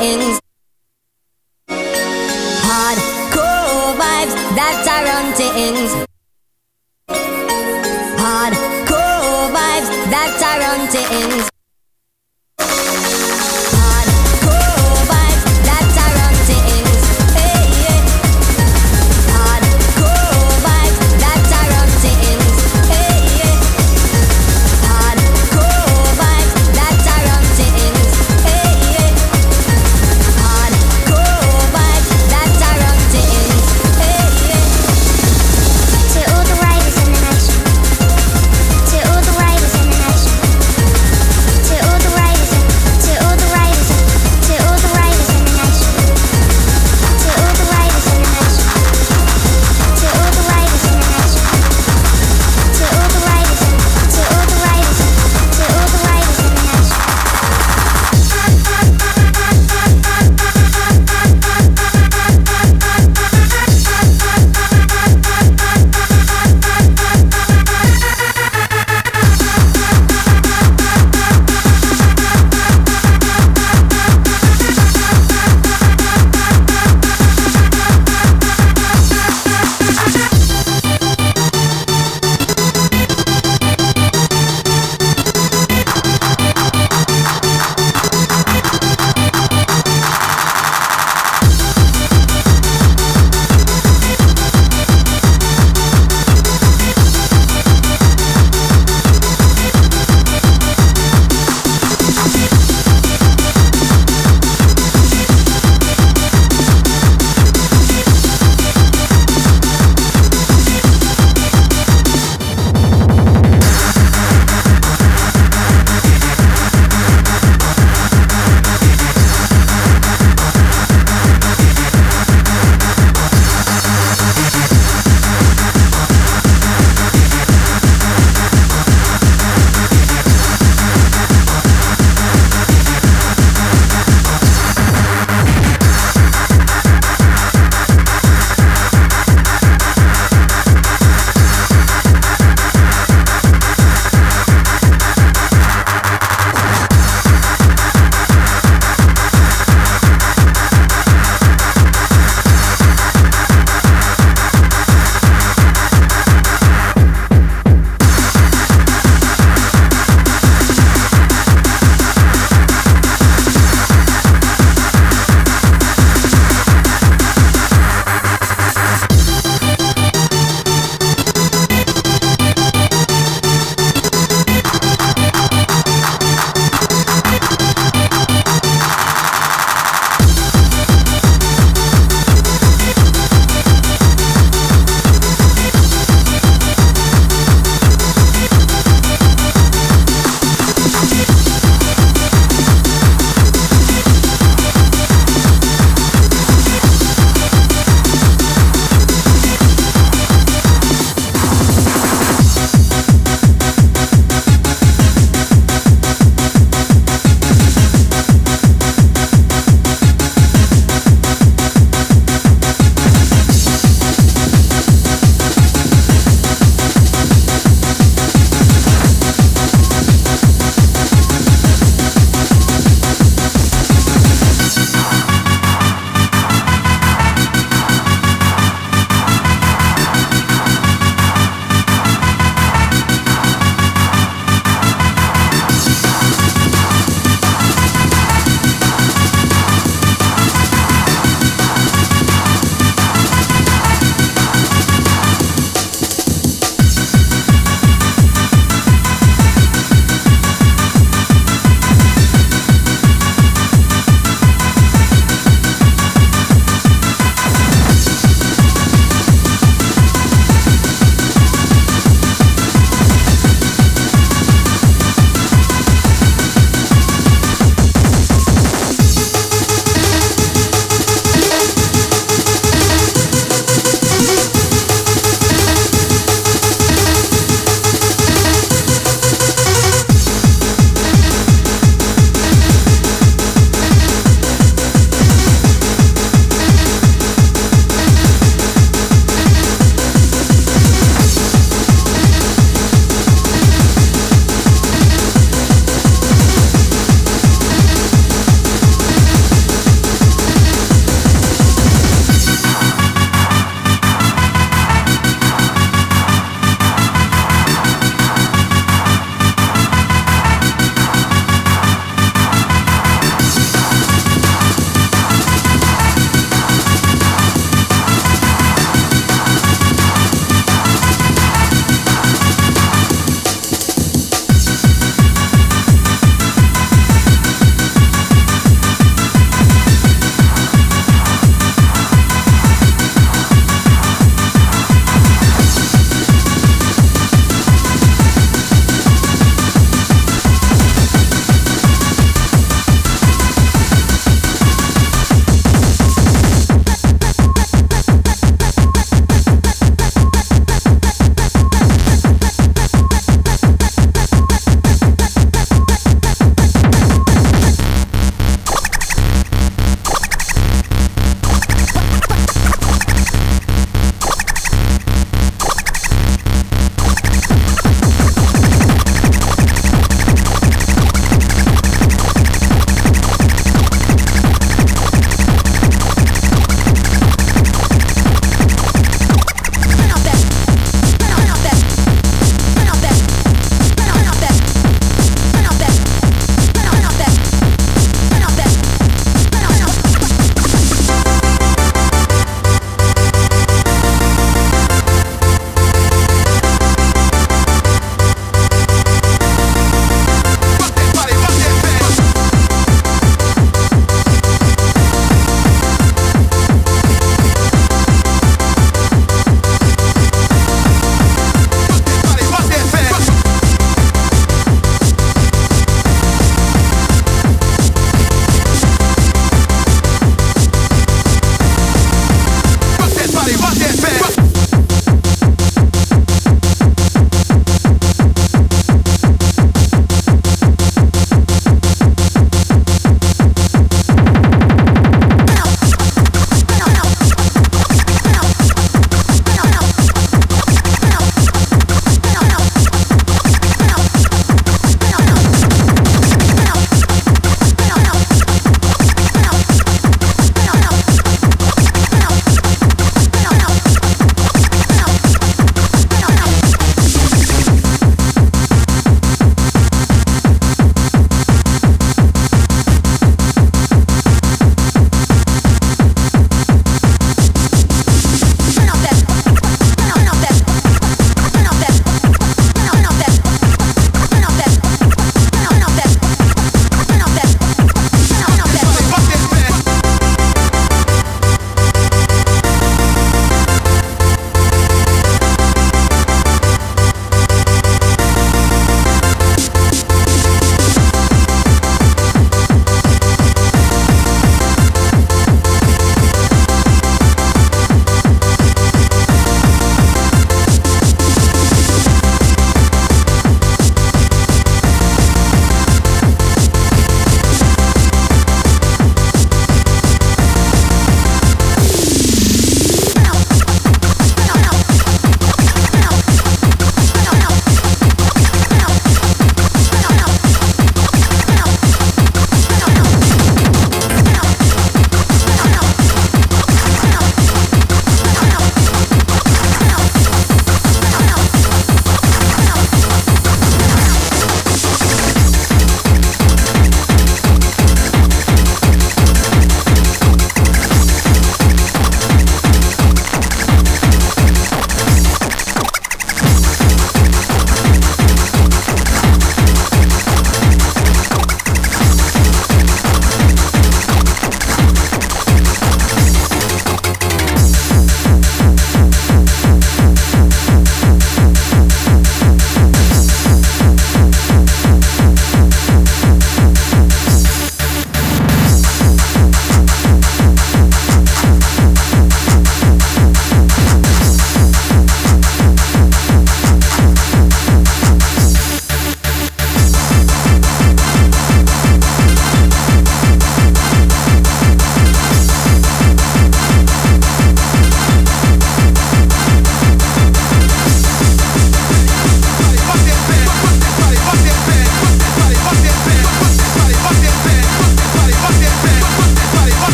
ends.